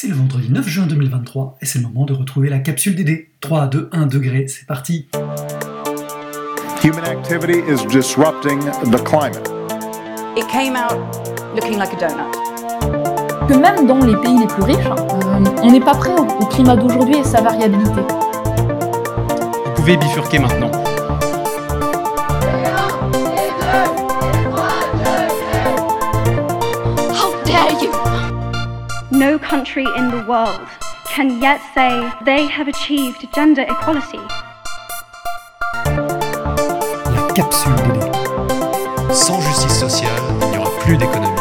C'est le vendredi 9 juin 2023 et c'est le moment de retrouver la capsule DD. 3, 2, 1 degré, c'est parti. Human activity is disrupting the climate. It came out looking like a donut. Que même dans les pays les plus riches, euh, on n'est pas prêt au climat d'aujourd'hui et sa variabilité. Vous pouvez bifurquer maintenant. How dare you! No country in the world can yet say they have achieved gender equality. La capsule DD. Sans justice sociale, il n'y aura plus d'économie.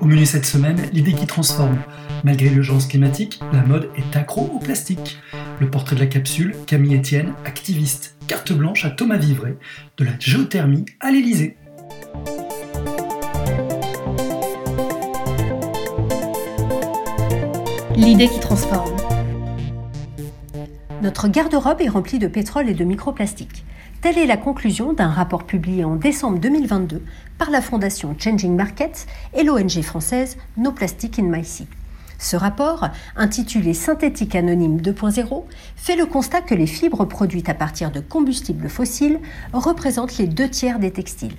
Au menu cette semaine, l'idée qui transforme. Malgré l'urgence climatique, la mode est accro au plastique. Le portrait de la capsule, Camille Etienne, activiste. Carte blanche à Thomas Vivray, de la géothermie à l'Elysée. L'idée qui transforme. Notre garde-robe est remplie de pétrole et de microplastiques. Telle est la conclusion d'un rapport publié en décembre 2022 par la fondation Changing Markets et l'ONG française No Plastic in My Sea. Ce rapport, intitulé Synthétique anonyme 2.0, fait le constat que les fibres produites à partir de combustibles fossiles représentent les deux tiers des textiles.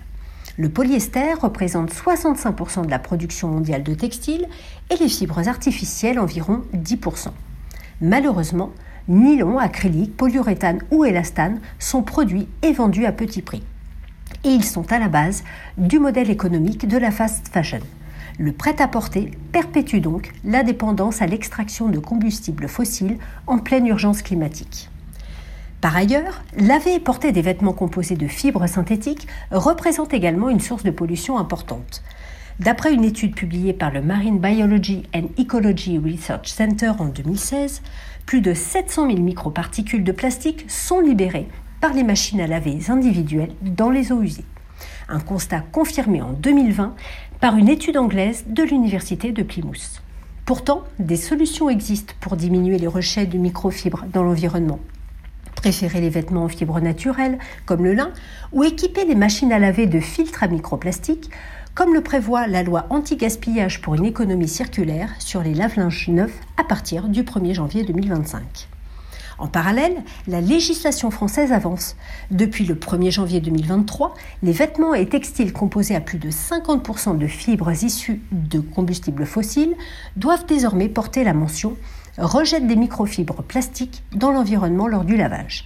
Le polyester représente 65% de la production mondiale de textiles et les fibres artificielles environ 10%. Malheureusement, nylon, acrylique, polyuréthane ou élastane sont produits et vendus à petit prix. Et ils sont à la base du modèle économique de la fast fashion. Le prêt-à-porter perpétue donc la dépendance à l'extraction de combustibles fossiles en pleine urgence climatique. Par ailleurs, laver et porter des vêtements composés de fibres synthétiques représente également une source de pollution importante. D'après une étude publiée par le Marine Biology and Ecology Research Center en 2016, plus de 700 000 microparticules de plastique sont libérées par les machines à laver individuelles dans les eaux usées. Un constat confirmé en 2020 par une étude anglaise de l'Université de Plymouth. Pourtant, des solutions existent pour diminuer les rejets de microfibres dans l'environnement. Préférer les vêtements en fibres naturelles, comme le lin, ou équiper les machines à laver de filtres à microplastiques, comme le prévoit la loi anti-gaspillage pour une économie circulaire sur les lave-linges neufs à partir du 1er janvier 2025. En parallèle, la législation française avance. Depuis le 1er janvier 2023, les vêtements et textiles composés à plus de 50% de fibres issues de combustibles fossiles doivent désormais porter la mention rejette des microfibres plastiques dans l'environnement lors du lavage.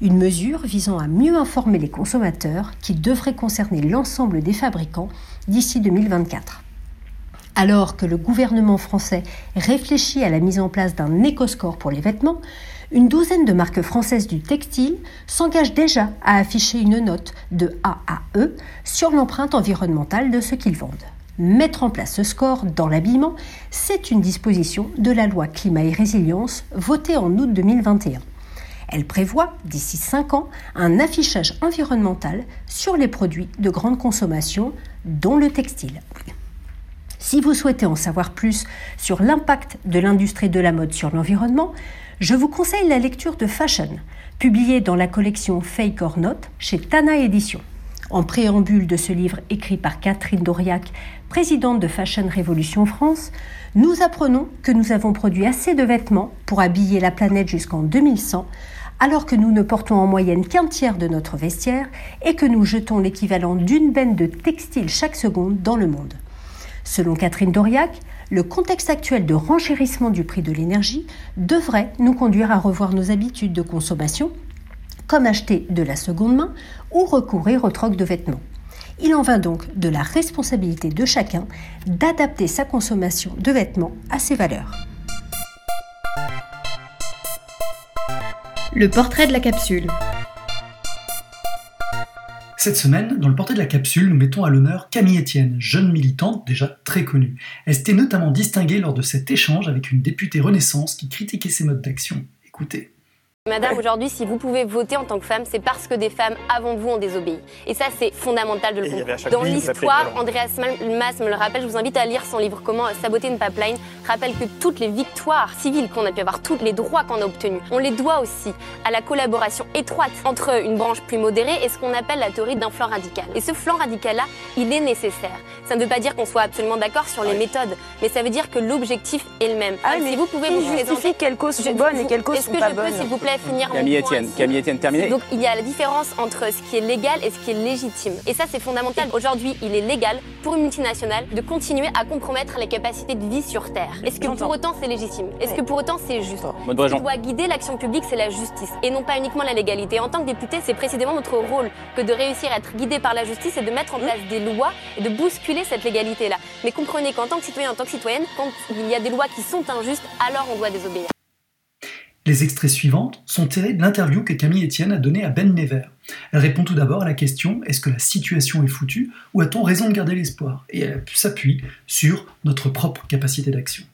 Une mesure visant à mieux informer les consommateurs qui devrait concerner l'ensemble des fabricants d'ici 2024. Alors que le gouvernement français réfléchit à la mise en place d'un éco-score pour les vêtements, une douzaine de marques françaises du textile s'engagent déjà à afficher une note de A à E sur l'empreinte environnementale de ce qu'ils vendent. Mettre en place ce score dans l'habillement, c'est une disposition de la loi Climat et Résilience votée en août 2021. Elle prévoit, d'ici 5 ans, un affichage environnemental sur les produits de grande consommation, dont le textile. Si vous souhaitez en savoir plus sur l'impact de l'industrie de la mode sur l'environnement, je vous conseille la lecture de Fashion, publiée dans la collection Fake or Not chez Tana Éditions. En préambule de ce livre écrit par Catherine Doriac, présidente de Fashion Révolution France, nous apprenons que nous avons produit assez de vêtements pour habiller la planète jusqu'en 2100, alors que nous ne portons en moyenne qu'un tiers de notre vestiaire et que nous jetons l'équivalent d'une benne de textile chaque seconde dans le monde. Selon Catherine Doriac, le contexte actuel de renchérissement du prix de l'énergie devrait nous conduire à revoir nos habitudes de consommation, comme acheter de la seconde main ou recourir au troc de vêtements. Il en va donc de la responsabilité de chacun d'adapter sa consommation de vêtements à ses valeurs. Le portrait de la capsule. Cette semaine, dans le portrait de la capsule, nous mettons à l'honneur Camille Etienne, jeune militante déjà très connue. Elle s'était notamment distinguée lors de cet échange avec une députée Renaissance qui critiquait ses modes d'action. Écoutez. Madame, aujourd'hui, si vous pouvez voter en tant que femme, c'est parce que des femmes avant vous ont désobéi. Et ça, c'est fondamental de le comprendre. Dans l'histoire, Andreas Mas me le rappelle, je vous invite à lire son livre Comment saboter une pipeline. Rappelle que toutes les victoires civiles qu'on a pu avoir, tous les droits qu'on a obtenus, on les doit aussi à la collaboration étroite entre une branche plus modérée et ce qu'on appelle la théorie d'un flanc radical. Et ce flanc radical-là, il est nécessaire. Ça ne veut pas dire qu'on soit absolument d'accord sur les méthodes, mais ça veut dire que l'objectif est le même. Ah, si mais vous pouvez vous présenter... quelles causes sont Je- bonnes et quelles causes Est-ce sont que pas je peux, s'il vous plaît, finir mon Camille point Etienne, Camille Etienne, terminé. donc il y a la différence entre ce qui est légal et ce qui est légitime. Et ça c'est fondamental. Aujourd'hui, il est légal pour une multinationale de continuer à compromettre les capacités de vie sur Terre. Est-ce que pour autant c'est légitime? Est-ce que pour autant c'est juste? Ce qui doit guider l'action publique, c'est la justice et non pas uniquement la légalité. En tant que député, c'est précisément notre rôle que de réussir à être guidé par la justice et de mettre en place des lois et de bousculer cette légalité-là. Mais comprenez qu'en tant que citoyen, en tant que citoyenne, quand il y a des lois qui sont injustes, alors on doit désobéir. Les extraits suivants sont tirés de l'interview que Camille Etienne a donnée à Ben Never. Elle répond tout d'abord à la question est-ce que la situation est foutue ou a-t-on raison de garder l'espoir? Et elle s'appuie sur notre propre capacité d'action.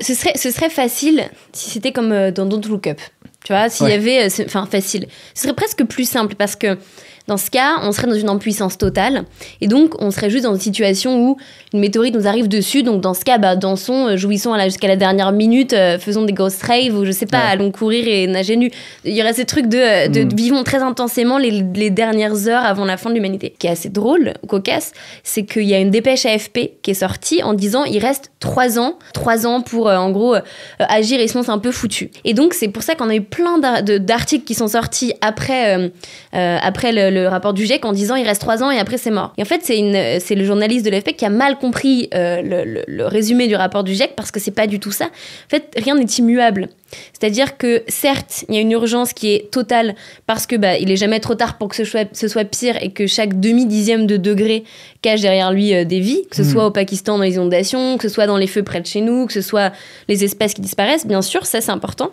Ce serait, ce serait facile si c'était comme euh, dans Don't Look Up. Tu vois, s'il y avait. euh, Enfin, facile. Ce serait presque plus simple parce que dans ce cas, on serait dans une impuissance totale. Et donc, on serait juste dans une situation où une météorite nous arrive dessus. Donc, dans ce cas, bah, dansons, euh, jouissons jusqu'à la dernière minute, euh, faisons des ghost raves ou je sais pas, Ouais. allons courir et nager nu. Il y aurait ces trucs de, euh, de Mm. vivons très intensément les, les dernières heures avant la fin de l'humanité. Ce qui est assez drôle, cocasse, c'est qu'il y a une dépêche AFP qui est sortie en disant il reste trois ans, trois ans pour euh, en gros euh, agir et sinon c'est un peu foutu. Et donc c'est pour ça qu'on a eu plein d'articles qui sont sortis après, après le, le rapport du GIEC en disant il reste trois ans et après c'est mort. Et en fait c'est le journaliste de l'AFP qui a mal compris euh, le, le- le résumé du rapport du GIEC parce que c'est pas du tout ça. En fait rien n'est immuable. C'est-à-dire que certes, il y a une urgence qui est totale parce que bah, il est jamais trop tard pour que ce soit, ce soit pire et que chaque demi dixième de degré cache derrière lui euh, des vies, que ce Mhm. soit au Pakistan dans les inondations, que ce soit dans les feux près de chez nous, que ce soit les espèces qui disparaissent, bien sûr, ça c'est important.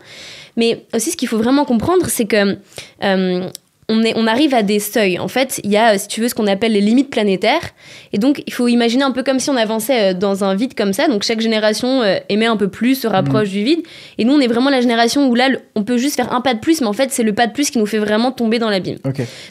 Mais aussi ce qu'il faut vraiment comprendre, c'est que euh, on, est, on arrive à des seuils. En fait, il y a, euh, si tu veux, ce qu'on appelle les limites planétaires. Et donc, il faut imaginer un peu comme si on avançait euh, dans un vide comme ça. Donc, chaque génération euh, émet un peu plus, se rapproche du vide. Et nous, on est vraiment la génération où là, on peut juste faire un pas de plus, mais en fait, c'est le pas de plus qui nous fait vraiment tomber dans l'abîme.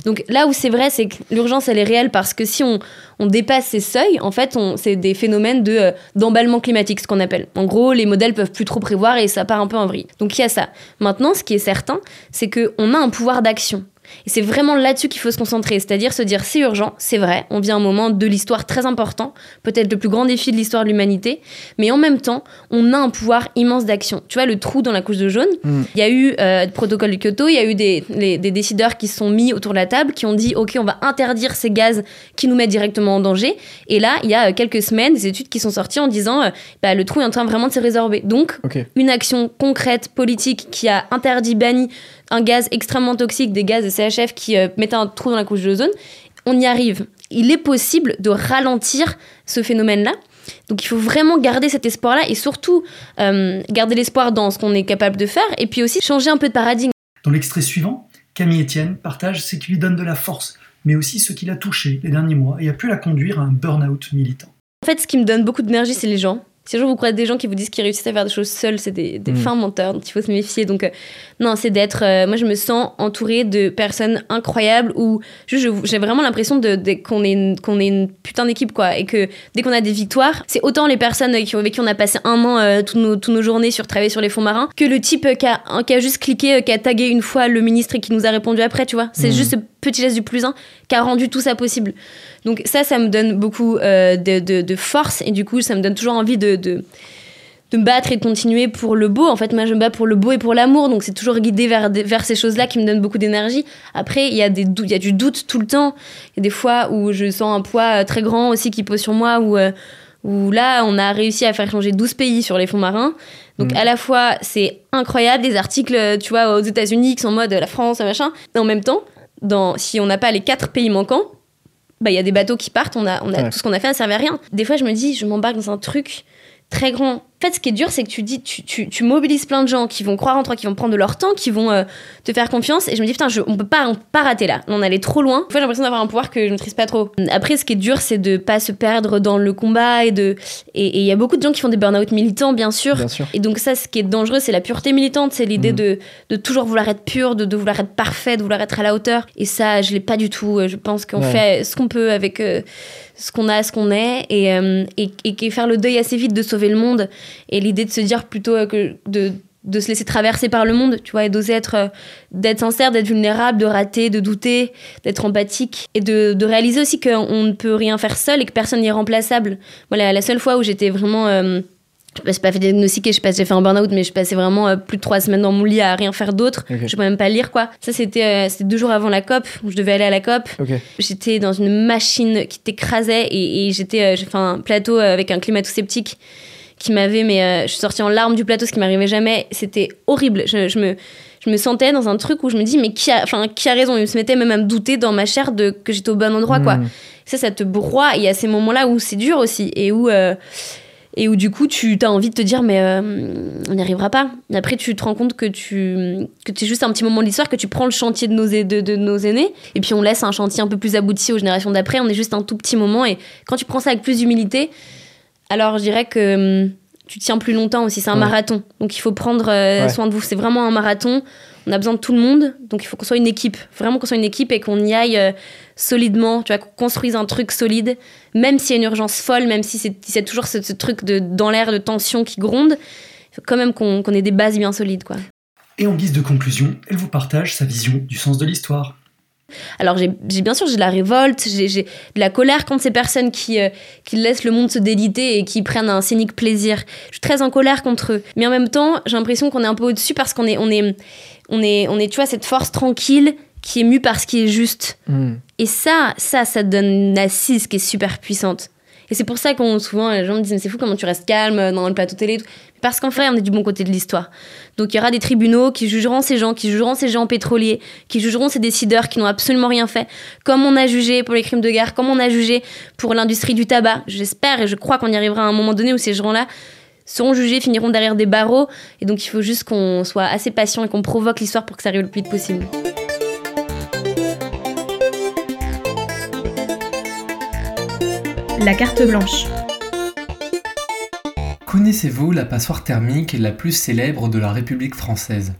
Donc là où c'est vrai, c'est que l'urgence, elle est réelle parce que si on, on dépasse ces seuils, en fait, c'est des phénomènes de euh, d'emballement climatique, ce qu'on appelle. En gros, les modèles peuvent plus trop prévoir et ça part un peu en vrille. Donc il y a ça. Maintenant, ce qui est certain, c'est qu'on a un pouvoir d'action. Et c'est vraiment là-dessus qu'il faut se concentrer, c'est-à-dire se dire c'est urgent, c'est vrai, on vit un moment de l'histoire très important, peut-être le plus grand défi de l'histoire de l'humanité, mais en même temps, on a un pouvoir immense d'action. Tu vois, le trou dans la couche de jaune, Mm. il y a eu euh, le protocole de Kyoto, il y a eu des, les- des décideurs qui se sont mis autour de la table, qui ont dit ok, on va interdire ces gaz qui nous mettent directement en danger. Et là, il y a euh, quelques semaines, des études qui sont sorties en disant euh, bah, le trou est en train vraiment de se résorber. Donc, une action concrète, politique, qui a interdit, banni un gaz extrêmement toxique, des gaz de CHF qui euh, mettent un trou dans la couche de zone, on y arrive. Il est possible de ralentir ce phénomène-là. Donc il faut vraiment garder cet espoir-là et surtout euh, garder l'espoir dans ce qu'on est capable de faire et puis aussi changer un peu de paradigme. Dans l'extrait suivant, Camille Etienne partage ce qui lui donne de la force, mais aussi ce qui l'a touché les derniers mois et a pu la conduire à un burn-out militant. En fait, ce qui me donne beaucoup d'énergie, c'est les gens. Si un jour vous croyez des gens qui vous disent qu'ils réussissent à faire des choses seuls, c'est des, des Mm. fins menteurs dont il faut se méfier. Donc, euh, non, c'est d'être. euh, moi, je me sens entourée de personnes incroyables où j'ai vraiment l'impression de, de- qu'on est, une- qu'on est une putain d'équipe, quoi. Et que dès qu'on a des victoires, c'est autant les personnes qui, avec qui on a passé un an, euh, toutes nos, toutes nos journées sur travailler sur les fonds marins, que le type euh, qui a, qui a juste cliqué, euh, qui a tagué une fois le ministre et qui nous a répondu après, tu vois. C'est Mm. juste petit geste du plus un qui a rendu tout ça possible. Donc ça, ça me donne beaucoup euh, de, de- de force et du coup, ça me donne toujours envie de, de, de me battre et de continuer pour le beau. En fait, moi, je me bats pour le beau et pour l'amour, donc c'est toujours guidé vers, vers ces choses-là qui me donnent beaucoup d'énergie. Après, il y, a des dou- il y a du doute tout le temps. Il y a des fois où je sens un poids euh, très grand aussi qui pose sur moi, où, euh, où là, on a réussi à faire changer 12 pays sur les fonds marins. Donc Mhm. à la fois, c'est incroyable, des articles, tu vois, aux États-Unis qui sont en mode la France, machin. Et en même temps, dans, si on n'a pas les quatre pays manquants, bah, il y a des bateaux qui partent, on a, on a Ouais. tout ce qu'on a fait, ça servait à rien. Des fois, je me dis, je m'embarque dans un truc très grand. En fait, ce qui est dur, c'est que tu dis, tu, tu, tu mobilises plein de gens qui vont croire en toi, qui vont prendre de leur temps, qui vont euh, te faire confiance. Et je me dis, putain, je, on peut pas, on peut pas rater là. On allait trop loin. Des fois, j'ai l'impression d'avoir un pouvoir que je maîtrise pas trop. Après, ce qui est dur, c'est de pas se perdre dans le combat et de. Et et il y a beaucoup de gens qui font des burn-out militants, bien sûr. Bien sûr. Et donc ça, ce qui est dangereux, c'est la pureté militante, c'est l'idée Mhm. de, de toujours vouloir être pur, de, de vouloir être parfait, de vouloir être à la hauteur. Et ça, je l'ai pas du tout. Je pense qu'on Ouais. fait ce qu'on peut avec euh, ce qu'on a, ce qu'on est, et, euh, et, et- et faire le deuil assez vite de sauver le monde. Et l'idée de se dire plutôt euh, que de, de se laisser traverser par le monde, tu vois, et d'oser être, euh, d'être sincère, d'être vulnérable, de rater, de douter, d'être empathique, et de, de réaliser aussi qu'on ne peut rien faire seul et que personne n'est remplaçable. Voilà, la seule fois où j'étais vraiment euh, je pas fait diagnostiqué, je j'ai fait un burn-out, mais je passais vraiment euh, plus de trois semaines dans mon lit à rien faire d'autre. Je Je pouvais même pas lire, quoi. Ça, c'était euh, deux jours avant la COP, où je devais aller à la COP. J'étais dans une machine qui t'écrasait et, j'étais, euh, j'ai fait un plateau avec un climato-sceptique qui m'avait, mais je suis sortie en larmes du plateau, ce qui m'arrivait jamais. C'était horrible. Je, me, je me sentais dans un truc où je me dis, mais qui a, enfin, qui a raison? Il se mettait même à me douter dans ma chair de que j'étais au bon endroit, quoi. Hmm. Ça, ça te broie. Il y a ces moments-là où c'est dur aussi et où et où du coup tu as envie de te dire mais euh, on n'y arrivera pas. Et après tu te rends compte que tu que es juste un petit moment de l'histoire, que tu prends le chantier de nos, de, de, nos aînés et puis on laisse un chantier un peu plus abouti aux générations d'après, on est juste un tout petit moment et quand tu prends ça avec plus d'humilité, alors je dirais que hum, tu tiens plus longtemps aussi, c'est un marathon. Donc il faut prendre euh, soin de vous, c'est vraiment un marathon. On a besoin de tout le monde, donc il faut qu'on soit une équipe, vraiment qu'on soit une équipe et qu'on y aille euh, solidement, tu vois, qu'on construise un truc solide, même s'il y a une urgence folle, même si c'est toujours ce, truc de, dans l'air de tension qui gronde, il faut quand même qu'on ait des bases bien solides, quoi. Et en guise de conclusion, elle vous partage sa vision du sens de l'histoire. Alors j'ai bien sûr j'ai de la révolte, j'ai de la colère contre ces personnes qui, euh, qui laissent le monde se déliter et qui prennent un scénique plaisir. Je suis très en colère contre eux. Mais en même temps, j'ai l'impression qu'on est un peu au-dessus parce qu'on est, on est, on est, on est, tu vois, cette force tranquille qui est mue par ce qui est juste. Hmm. Et ça, ça, ça donne une assise qui est super puissante. Et c'est pour ça qu'on souvent les gens me disent mais c'est fou comment tu restes calme dans le plateau télé. Parce qu'en fait on est du bon côté de l'histoire. Donc il y aura des tribunaux qui jugeront ces gens, qui jugeront ces gens pétroliers, qui jugeront ces décideurs qui n'ont absolument rien fait, comme on a jugé pour les crimes de guerre, comme on a jugé pour l'industrie du tabac. J'espère et je crois qu'on y arrivera à un moment donné où ces gens-là seront jugés, finiront derrière des barreaux. Et donc il faut juste qu'on soit assez patient et qu'on provoque l'histoire pour que ça arrive le plus vite possible. La carte blanche. Connaissez-vous la passoire thermique la plus célèbre de la République française?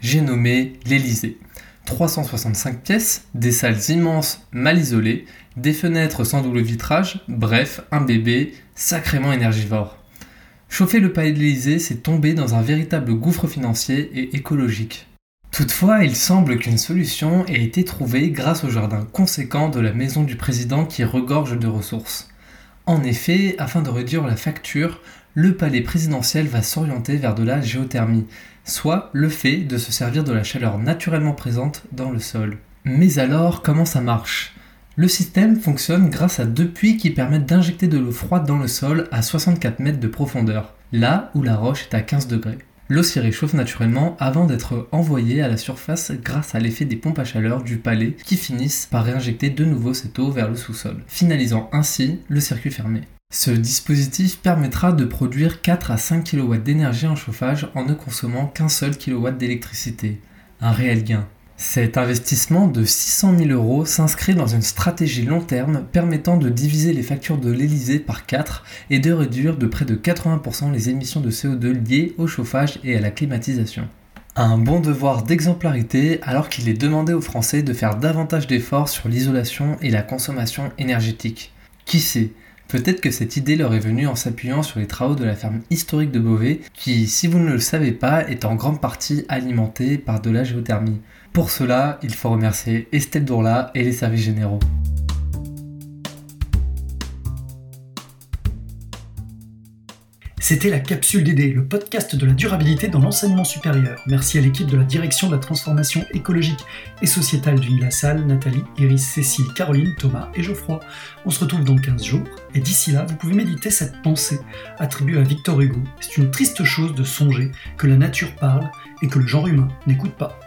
J'ai nommé l'Élysée. 365 pièces, des salles immenses mal isolées, des fenêtres sans double vitrage, bref, un bébé sacrément énergivore. Chauffer le palais de l'Élysée, c'est tomber dans un véritable gouffre financier et écologique. Toutefois, il semble qu'une solution ait été trouvée grâce au jardin conséquent de la maison du président qui regorge de ressources. En effet, afin de réduire la facture, le palais présidentiel va s'orienter vers de la géothermie, soit le fait de se servir de la chaleur naturellement présente dans le sol. Mais alors, comment ça marche? Le système fonctionne grâce à deux puits qui permettent d'injecter de l'eau froide dans le sol à 64 mètres de profondeur, là où la roche est à 15 degrés. L'eau s'y réchauffe naturellement avant d'être envoyée à la surface grâce à l'effet des pompes à chaleur du palais qui finissent par réinjecter de nouveau cette eau vers le sous-sol, finalisant ainsi le circuit fermé. Ce dispositif permettra de produire 4 à 5 kW d'énergie en chauffage en ne consommant qu'un seul kW d'électricité. Un réel gain. Cet investissement de 600 000 euros s'inscrit dans une stratégie long terme permettant de diviser les factures de l'Elysée par 4 et de réduire de près de 80% les émissions de CO2 liées au chauffage et à la climatisation. Un bon devoir d'exemplarité alors qu'il est demandé aux Français de faire davantage d'efforts sur l'isolation et la consommation énergétique. Qui sait? Peut-être que cette idée leur est venue en s'appuyant sur les travaux de la ferme historique de Beauvais, qui, si vous ne le savez pas, est en grande partie alimentée par de la géothermie. Pour cela, il faut remercier Estelle Dourla et les services généraux. C'était la Capsule d'aider, le podcast de la durabilité dans l'enseignement supérieur. Merci à l'équipe de la direction de la transformation écologique et sociétale du Salle, Nathalie, Iris, Cécile, Caroline, Thomas et Geoffroy. On se retrouve dans 15 jours et d'ici là, vous pouvez méditer cette pensée attribuée à Victor Hugo. C'est une triste chose de songer que la nature parle et que le genre humain n'écoute pas.